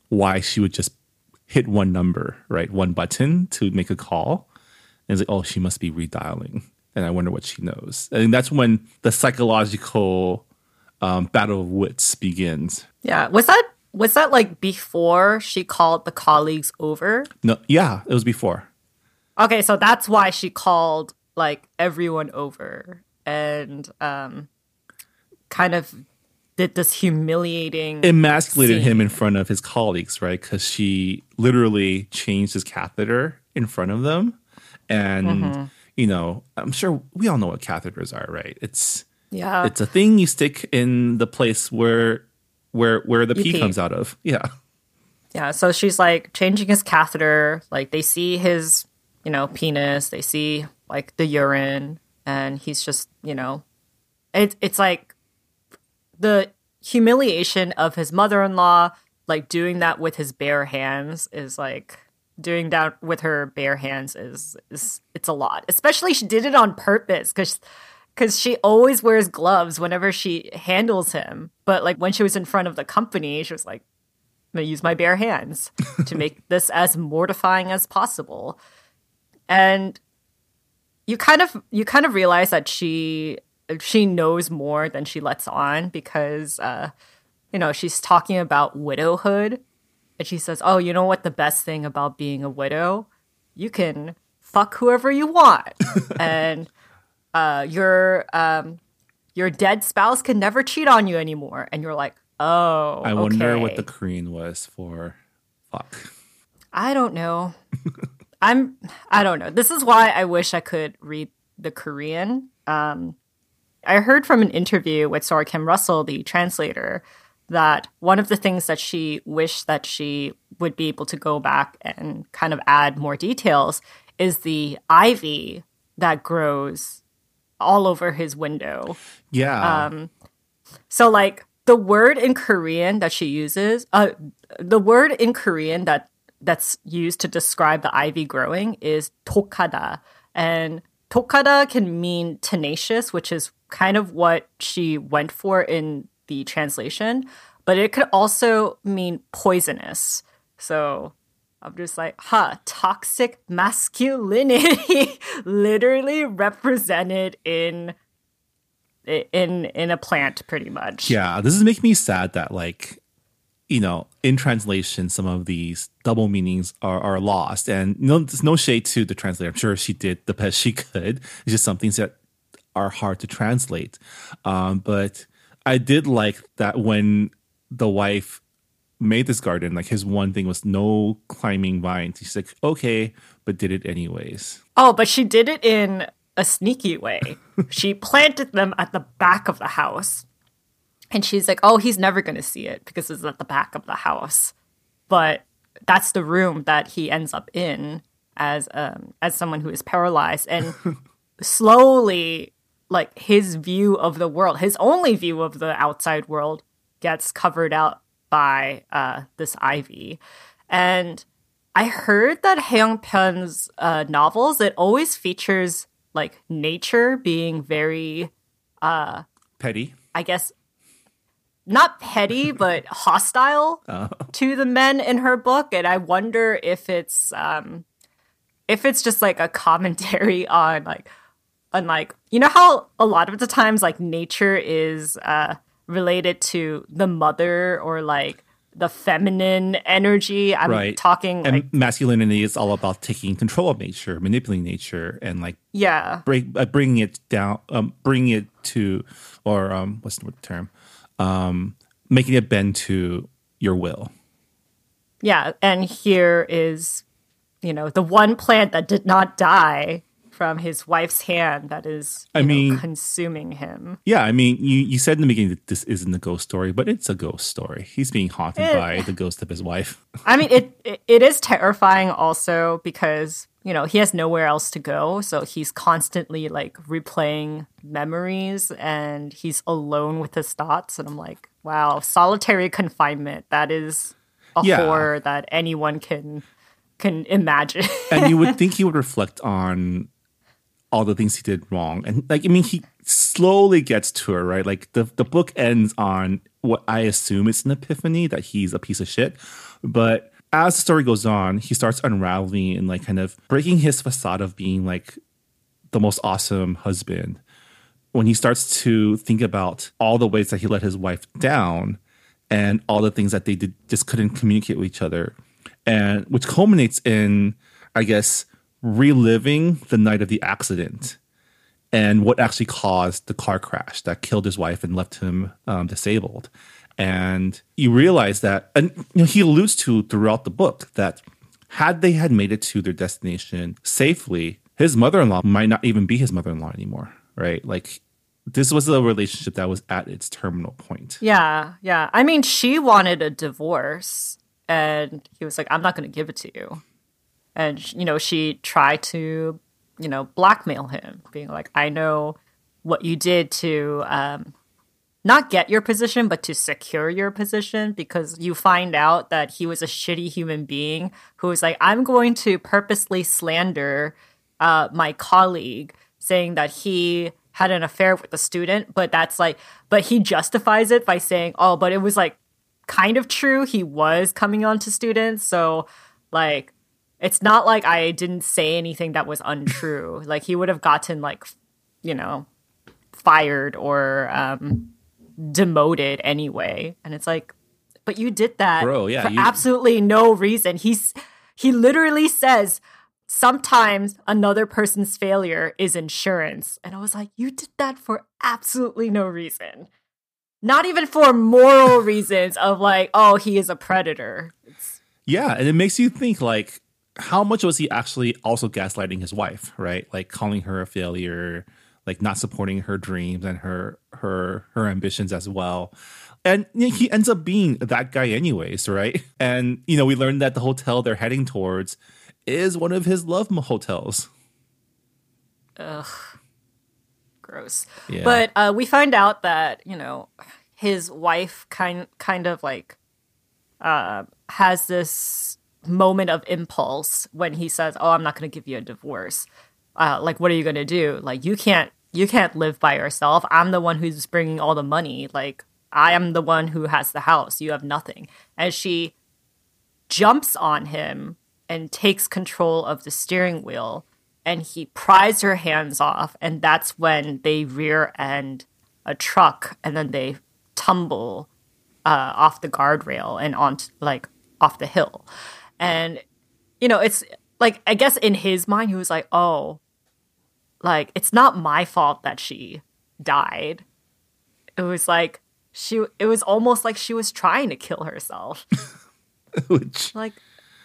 why she would just hit one number, right? One button to make a call. And it's like, oh, she must be redialing. And I wonder what she knows. And that's when the psychological um, battle of wits begins. Yeah. Was that was that like before she called the colleagues over? No, yeah, it was before. Okay, so that's why she called like everyone over and um kind of did this humiliating Emasculated Scene. him in front of his colleagues, right? Because she literally changed his catheter in front of them. And, Mm-hmm. you know, I'm sure we all know what catheters are, right? It's Yeah. it's a thing you stick in the place where where where the pee pee. comes out of. Yeah. Yeah, so she's like changing his catheter. Like they see his, you know, penis. They see like the urine, and he's just, you know, it's it's like the humiliation of his mother-in-law, like doing that with his bare hands, is like doing that with her bare hands is is it's a lot. Especially she did it on purpose because because she always wears gloves whenever she handles him. But like when she was in front of the company, she was like. I'm gonna use my bare hands to *laughs* make this as mortifying as possible. And you kind of you kind of realize that she she knows more than she lets on because uh you know she's talking about widowhood and she says, "Oh, you know what the best thing about being a widow? You can fuck whoever you want, *laughs* and uh, your um, your dead spouse can never cheat on you anymore. And you're like, oh, I wonder okay. what the Korean was for fuck. I don't know. I'm I don't know. This is why I wish I could read the Korean. Um, I heard from an interview with Sora Kim Russell, the translator, that one of the things that she wished that she would be able to go back and kind of add more details is the ivy that grows all over his window. Yeah. Um, So like the word in Korean that she uses, uh, the word in Korean that that's used to describe the ivy growing is tokada, and tokada can mean tenacious, which is kind of what she went for in the translation, but it could also mean poisonous. So I'm just like, huh, toxic masculinity *laughs* literally represented in in in a plant pretty much. Yeah, this is making me sad that like you know, in translation, some of these double meanings are, are lost. And no, there's no shade to the translator. I'm sure she did the best she could. It's just some things that are hard to translate. Um, but I did like that when the wife made this garden, like his one thing was no climbing vines. He's like, okay, but did it anyways. Oh, but she did it in a sneaky way. *laughs* she planted them at the back of the house. And she's like, oh, he's never going to see it because it's at the back of the house. But that's the room that he ends up in as um, as someone who is paralyzed. And *laughs* slowly, like his view of the world, his only view of the outside world, gets covered out by uh, this ivy. And I heard that Hae Pyun's uh, novels, it always features like nature being very, Petty. I guess, not petty, *laughs* but hostile to the men in her book. And I wonder if it's, um, if it's just like a commentary *laughs* on like, on like, you know how a lot of the times like nature is, uh, related to the mother or like the feminine energy. I'm Right. talking And like, masculinity is all about taking control of nature, manipulating nature, and like yeah. break, uh, bringing it down, um, bringing it to, or um, what's the term, um, making it bend to your will. Yeah, and here is, you know, the one plant that did not die from his wife's hand that is, I know, mean- consuming him. Yeah, I mean, you, you said in the beginning that this isn't a ghost story, but it's a ghost story. He's being haunted Eh. by the ghost of his wife. I mean, it, it it is terrifying also because you know he has nowhere else to go, so he's constantly like replaying memories, and he's alone with his thoughts. And I'm like, wow, solitary confinement. That is a Yeah. horror that anyone can can imagine. *laughs* and you would think he would *laughs* reflect on all the things he did wrong. And like, I mean, he slowly gets to her, right? Like the, the book ends on what I assume is an epiphany that he's a piece of shit. But as the story goes on, he starts unraveling and like kind of breaking his facade of being like the most awesome husband. When he starts to think about all the ways that he let his wife down and all the things that they did just couldn't communicate with each other. And which culminates in, I guess, reliving the night of the accident and what actually caused the car crash that killed his wife and left him um, disabled. And you realize that, and you know, he alludes to throughout the book that had they had made it to their destination safely, his mother-in-law might not even be his mother-in-law anymore, right? Like this was a relationship that was at its terminal point. Yeah, yeah. I mean, she wanted a divorce, and he was like, "I'm not going to give it to you." And you know, she tried to, you know, blackmail him, being like, "I know what you did to um, not get your position, but to secure your position, because you find out that he was a shitty human being who was like, I'm going to purposely slander uh, my colleague, saying that he." had an affair with a student, but that's like, but he justifies it by saying, oh, but it was like kind of true. He was coming on to students. So, like, it's not like I didn't say anything that was untrue. *laughs* like, he would have gotten, like, you know, fired or um, demoted anyway. And it's like, but you did that Bro, yeah, for you- absolutely no reason. He's, he literally says, sometimes another person's failure is insurance. And I was like, you did that for absolutely no reason. Not even for moral *laughs* reasons of like, oh, he is a predator. It's, Yeah, and it makes you think like how much was he actually also gaslighting his wife, right? Like calling her a failure, like not supporting her dreams and her her her ambitions as well. And he ends up being that guy anyways, right? *laughs* And you know, we learned that the hotel they're heading towards is one of his love hotels. Ugh. Gross. Yeah. But uh, we find out that you know his wife kind kind of like uh, has this moment of impulse when he says, "Oh, I'm not going to give you a divorce." Uh, like, what are you going to do? Like, you can't you can't live by yourself. I'm the one who's bringing all the money. Like, I am the one who has the house. You have nothing. And she jumps on him and takes control of the steering wheel and he pries her hands off and that's when they rear end a truck and then they tumble uh, off the guardrail and onto like off the hill and you know it's like i guess in his mind he was like oh like it's not my fault that she died it was like she it was almost like she was trying to kill herself *laughs* Which like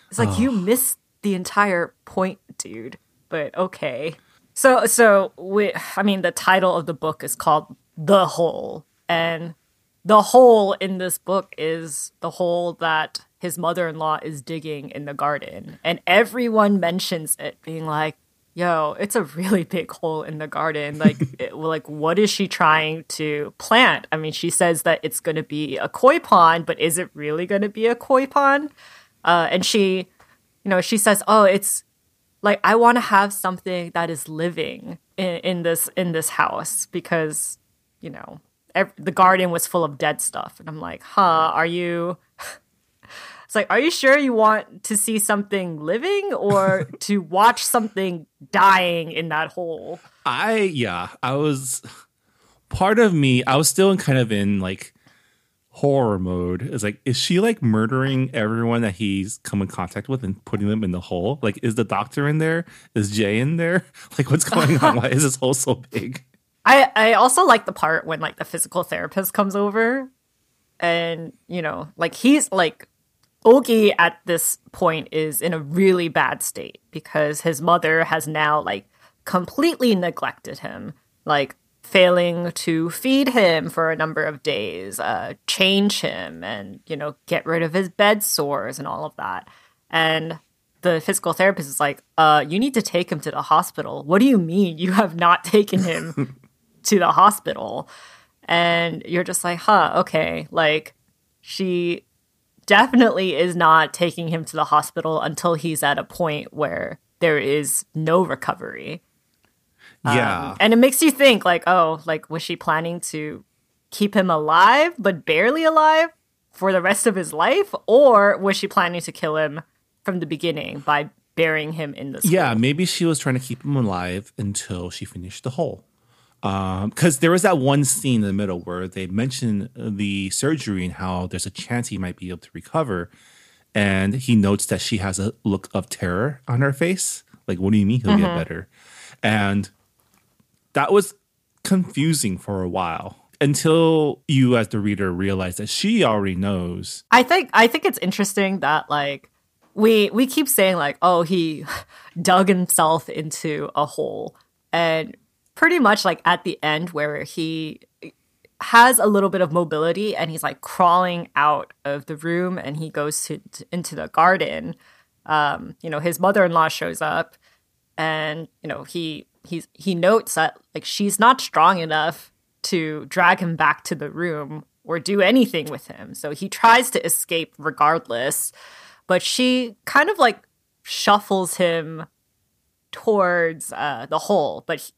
it's like you missed the entire point, dude. But okay. So so we I mean the title of the book is called The Hole and the hole in this book is the hole that his mother-in-law is digging in the garden and everyone mentions it being like yo it's a really *laughs* big hole in the garden. Like *laughs* it, like what is she trying to plant? I mean she says that it's going to be a koi pond but is it really going to be a koi pond? Uh, and she you know she says oh it's like i want to have something that is living in, in this in this house because you know ev- the garden was full of dead stuff. And i'm like huh are you it's like are you sure you want to see something living or *laughs* to watch something dying in that hole I yeah, I was part of me. I was still in kind of in like horror mode. It's like, is she like murdering everyone that he's come in contact with and putting them in the hole? Like, is the doctor in there? Is Jay in there? *laughs* Like, what's going on? Why is this hole so big? I I also like the part when like the physical therapist comes over and you know like he's like Ogi at this point is in a really bad state because his mother has now like completely neglected him like failing to feed him for a number of days uh change him and you know get rid of his bed sores and all of that. And the physical therapist is like uh you need to take him to the hospital. What do you mean you have not *laughs* taken him to the hospital? And you're just like huh okay. Like she definitely is not taking him to the hospital until he's at a point where there is no recovery Yeah, um, and it makes you think like oh like was she planning to keep him alive but barely alive for the rest of his life or was she planning to kill him from the beginning by burying him in this yeah. Maybe she was trying to keep him alive until she finished the hole. Um, because there was that one scene in the middle where they mention the surgery and how there's a chance he might be able to recover, and he notes that she has a look of terror on her face. Like, what do you mean he'll get mm-hmm. better? And that was confusing for a while until you, as the reader, realize that she already knows. I think I think it's interesting that like we we keep saying like oh he *laughs* dug himself into a hole and pretty much like at the end where he has a little bit of mobility and he's like crawling out of the room and he goes to, to into the garden um you know his mother-in-law shows up and you know he he's he notes that like she's not strong enough to drag him back to the room or do anything with him. So he tries to escape regardless but she kind of like shuffles him towards uh, the hole but he-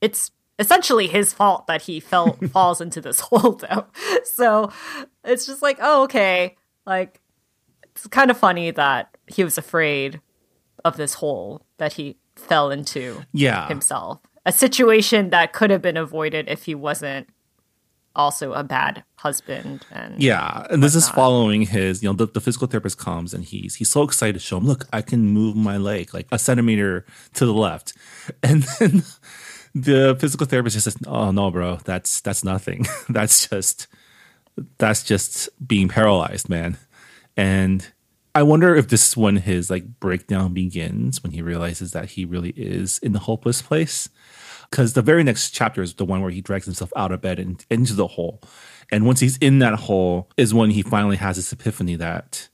it's essentially his fault that he fell *laughs* falls into this *laughs* hole though so it's just like oh okay like it's kind of funny that he was afraid of this hole that he fell into Yeah. himself. A situation that could have been avoided if he wasn't also a bad husband and Yeah, and this is following his. You know, the, the physical therapist comes and he's he's so excited to show him. Look, I can move my leg like a centimeter to the left, *laughs* and then the physical therapist just says, "Oh no, bro, that's that's nothing. *laughs* that's just that's just being paralyzed, man." And I wonder if this is when his like breakdown begins when he realizes that he really is in the hopeless place. Because the very next chapter is the one where he drags himself out of bed and into the hole. And once he's in that hole, is when he finally has this epiphany that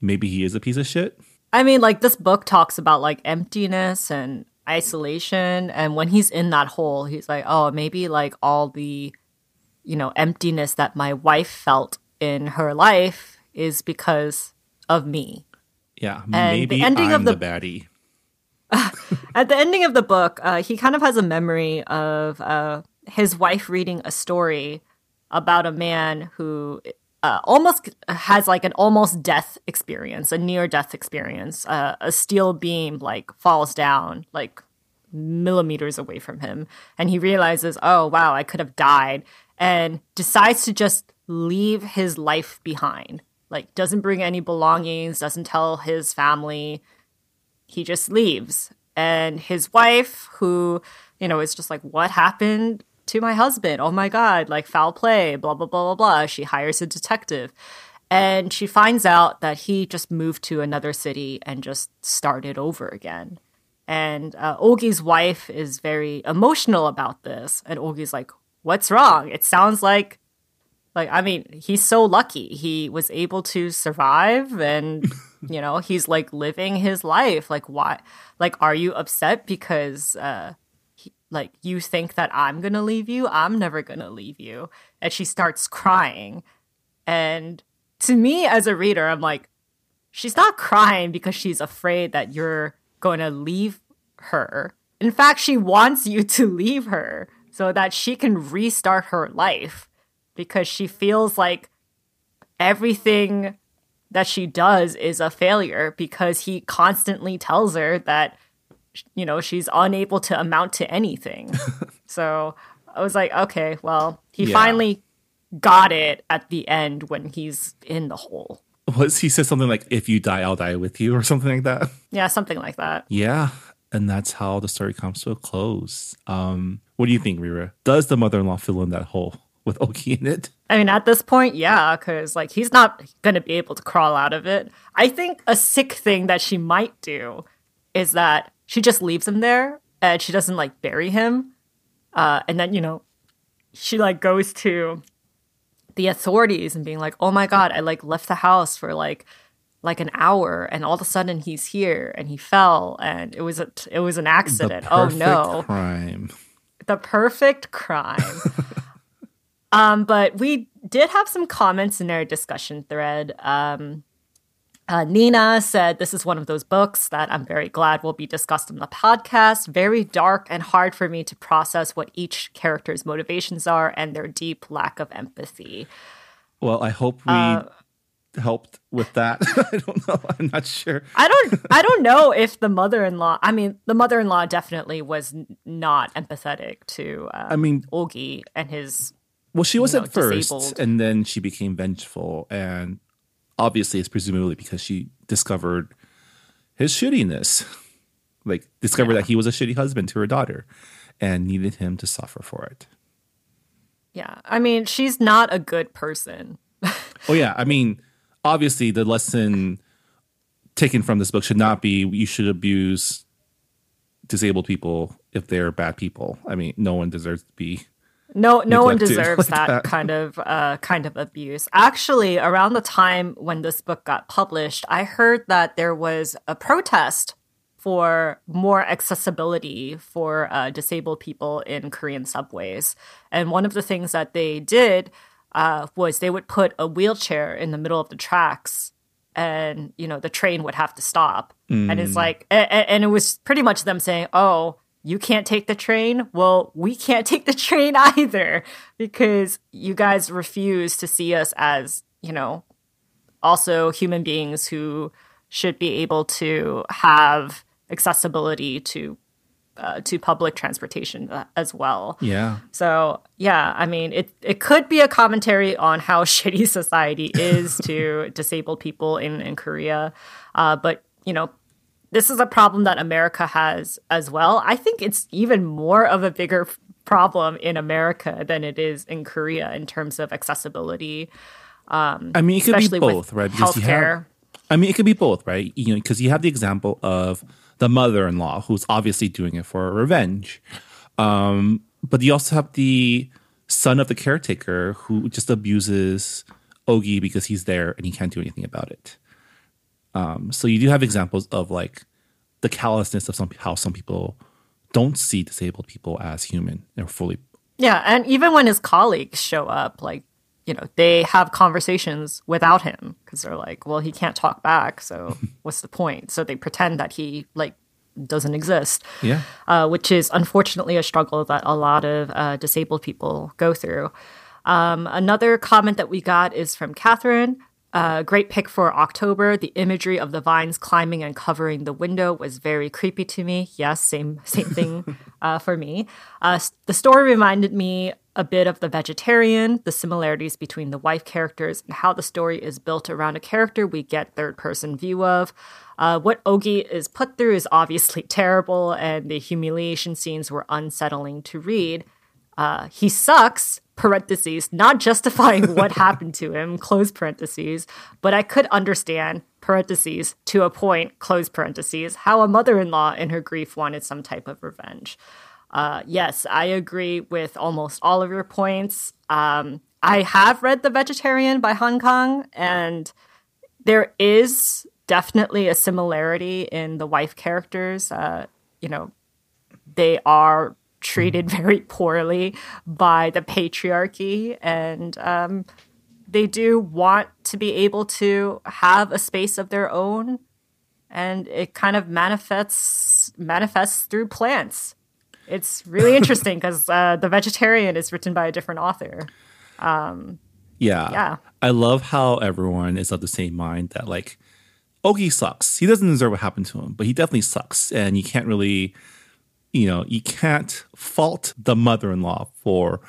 maybe he is a piece of shit. I mean, like this book talks about like emptiness and isolation, and when he's in that hole, he's like, oh, maybe like all the, you know, emptiness that my wife felt in her life is because of me. Yeah, And maybe the ending I'm of the- the baddie. *laughs* At the ending of the book, uh, he kind of has a memory of uh, his wife reading a story about a man who uh, almost has like an almost death experience, a near death experience. Uh, a steel beam like falls down like millimeters away from him, and he realizes, oh wow, I could have died, and decides to just leave his life behind. Like doesn't bring any belongings, doesn't tell his family, he just leaves. And his wife, who, you know, is just like, what happened to my husband? Oh my God, like foul play, blah, blah, blah, blah, blah. She hires a detective. And she finds out that he just moved to another city and just started over again. And uh, Ogi's wife is very emotional about this. And Ogi's like, what's wrong? It sounds like like i mean he's so lucky he was able to survive and *laughs* you know he's like living his life like why like are you upset because uh like you think that i'm gonna leave you? I'm never gonna leave you. And she starts crying. And to me as a reader i'm like she's not crying because she's afraid that you're to leave her. In fact she wants you to leave her so that she can restart her life because she feels like everything that she does is a failure because he constantly tells her that you know she's unable to amount to anything. *laughs* so I was like, okay, well, he Yeah. finally got it at the end when he's in the hole. Was he said something like, "If you die, I'll die with you" or something like that? Yeah, something like that. Yeah, and that's how the story comes to a close. Um, what do you think, Reera? Does the mother-in-law fill in that hole with *laughs* Ogi in it? I mean, at this point, yeah, because like he's not gonna be able to crawl out of it. I think a sick thing that she might do is that she just leaves him there and she doesn't like bury him, uh, and then you know she like goes to the authorities and being like, "Oh my god, I like left the house for like like an hour, and all of a sudden he's here and he fell and it was a it was an accident. Oh perfect no!" crime. the perfect crime. *laughs* um, but we did have some comments in our discussion thread. Um, uh, Nina said, This is one of those books that I'm very glad will be discussed on the podcast. Very dark and hard for me to process what each character's motivations are and their deep lack of empathy. Well, I hope we Uh, helped with that. *laughs* I don't know. I'm not sure. I don't I don't know if the mother-in-law I mean the mother-in-law definitely was not empathetic to um, I mean, Ogi and his well, she was know, at first, disabled. and then she became vengeful, and obviously, it's presumably because she discovered his shittiness, like discovered that he was a shitty husband to her daughter, and needed him to suffer for it. Yeah. I mean, she's not a good person. *laughs* Oh yeah, I mean, obviously the lesson taken from this book should not be you should abuse disabled people if they're bad people. I mean, no one deserves to be. No no one *laughs* deserves like that, that. kind of uh kind of abuse. Actually, around the time when this book got published, I heard that there was a protest for more accessibility for uh, disabled people in Korean subways. And one of the things that they did uh, was they would put a wheelchair in the middle of the tracks and you know the train would have to stop and it's like a- a- and it was pretty much them saying oh you can't take the train well we can't take the train *laughs* either because you guys refuse to see us as you know also human beings who should be able to have accessibility to uh, to public transportation uh, as well. Yeah. So yeah, I mean, it it could be a commentary on how *laughs* shitty society is *laughs* to disabled people in in Korea, uh, but you know. This is a problem that America has as well. I think it's even more of a bigger problem in America than it is in Korea in terms of accessibility. I mean, it could be both, right? you have, I mean, it could be both, right? You know, because you have the example of the mother-in-law who's obviously doing it for revenge, um, but you also have the son of the caretaker who just abuses Ogi because he's there and he can't do anything about it. Um, so you do have examples of like the callousness of some how some people don't see disabled people as human or fully. Yeah, and even when his colleagues show up, like you know, they have conversations without him because they're like, well, he can't talk back, so *laughs* what's the point? So they pretend that he like doesn't exist. Yeah. uh, which is unfortunately a struggle that a lot of uh, disabled people go through. Um, another comment that we got is from Catherine. Uh, great pick for October. The imagery of the vines climbing and covering the window was very creepy to me. Yes, same same *laughs* thing uh, for me. Uh, the story reminded me a bit of The Vegetarian, the similarities between the wife characters and how the story is built around a character we get third person view of. Uh, what Ogi is put through is obviously *laughs* terrible, and the humiliation scenes were unsettling to read. Uh, he sucks, parentheses, not justifying *laughs* what happened to him, close parentheses, but I could understand, parentheses, to a point, close parentheses, how a mother in law in her grief wanted some type of revenge. Uh, yes, I agree with almost all of your points. Um, I have read The Vegetarian by Han Kang, and there is definitely a similarity in the wife characters. Uh, you know, they are treated very poorly by the patriarchy, and um, they do want to be able to have a space of their own, and it kind of manifests manifests through plants. It's really *laughs* interesting because uh, the vegetarian is written by a different author. Yeah. Yeah. I love how everyone is of the same mind that like Ogi sucks. He doesn't deserve what happened to him, but he definitely sucks. And you can't really, you know, you can't fault the mother in law for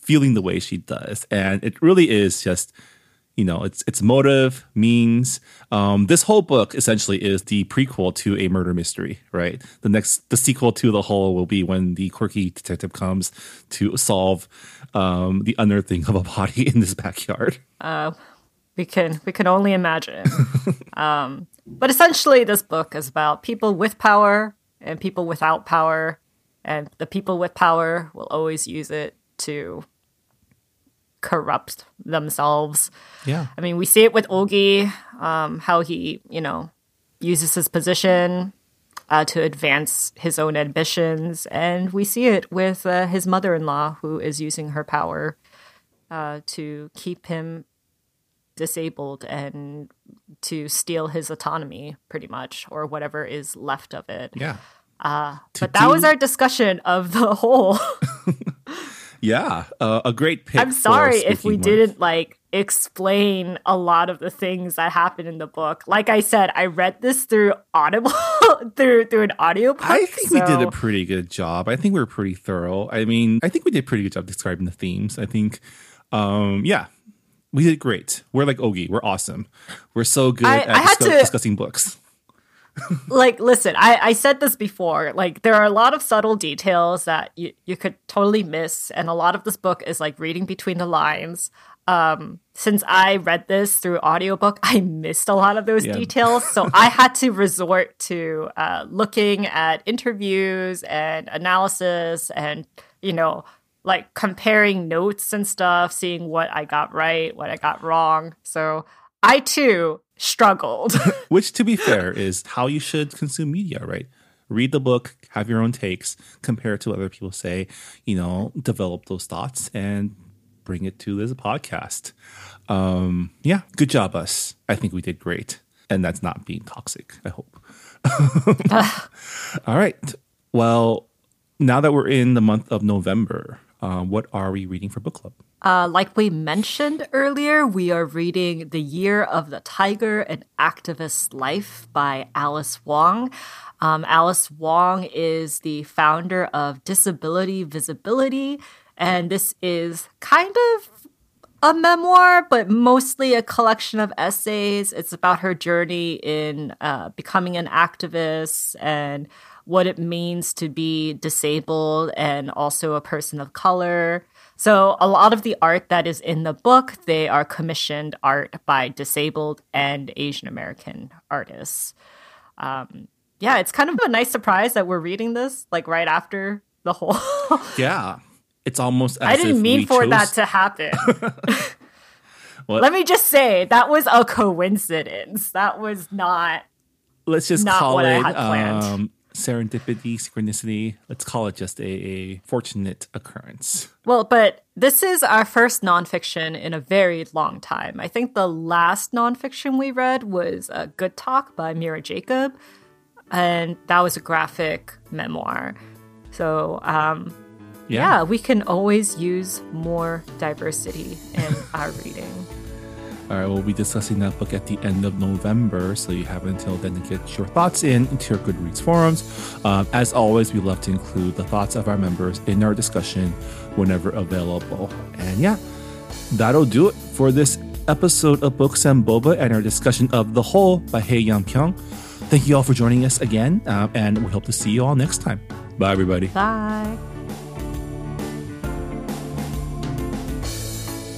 feeling the way she does. And it really is just, you know, it's it's motive, means. Um, this Hole book essentially is the prequel to a murder mystery, right? The next the sequel to the whole will be when the quirky detective comes to solve um, the unearthing of a body in this backyard. we can we can only imagine. *laughs* um, but essentially, this book is about people with power and people without power, and the people with power will always use it to corrupt themselves. Yeah. I mean, we see it with Ogi, um, how he, you know, uses his position uh, to advance his own ambitions, and we see it with uh, his mother-in-law, who is using her power uh, to keep him disabled and to steal his autonomy, pretty much, or whatever is left of it. Yeah. But that was our discussion of the *laughs* Hole. *laughs* Yeah. Uh, a great pick. I'm sorry if we didn't like explain a lot of the things that happen in the book. Like I said, I read this through Audible *laughs* through through an audiobook. I think we did a pretty good job. I think we were pretty thorough. I mean, I think we did a pretty good job describing the themes. I think, um, yeah, we did great. We're like Ogi. We're awesome. We're so good I- at I discuss- to- discussing books. *laughs* like listen I, I said this before like there are a lot of subtle details that you, you could totally miss and a lot of this book is like reading between the lines um since i read this through audiobook i missed a lot of those Yeah. details so *laughs* i had to resort to uh, looking at interviews and analysis and you know like comparing notes and stuff seeing what i got right what i got wrong so i too struggled *laughs* Which, to be fair, is how you should consume media, right? Read the book, have your own takes, compare it to what other people say, you know, develop those thoughts and bring it to this podcast. Um, yeah, good job, us. I think we did great. And that's not being toxic, I hope. *laughs* *laughs* All right. Well, now that we're in the month of November, um, what are we reading for book club? Uh, like we mentioned earlier, we are reading The Year of the Tiger An Activist's Life by Alice Wong. Um, Alice Wong is the founder of Disability Visibility, and this is kind of a memoir, but mostly a collection of essays. It's about her journey in uh, becoming an activist and what it means to be disabled and also a person of color. So a lot of the art that is in the book, they are commissioned art by disabled and Asian American artists. Um, yeah, it's kind of a nice surprise that we're reading this like right after the Hole. *laughs* yeah, it's almost. I didn't mean for chose... that to happen. *laughs* *laughs* Let me just say that was a coincidence. That was not. Let's just not call it um, serendipity, synchronicity. Let's call it just a, a, fortunate occurrence. Well, but this is our first nonfiction in a very long time. I think the last nonfiction we read was a Good Talk by Mira Jacob, and that was a graphic memoir. So, um, yeah. yeah, we can always use more diversity in our reading. Right, we'll be discussing that book at the end of November, so you have until then to get your thoughts in into your Goodreads forums. Um, as always, we love to include the thoughts of our members in our discussion whenever available. And yeah, that'll do it for this episode of Books and Boba and our discussion of The Hole by Hye-young Pyun. Thank you all for joining us again, uh, and we hope to see you all next time. Bye, everybody. Bye.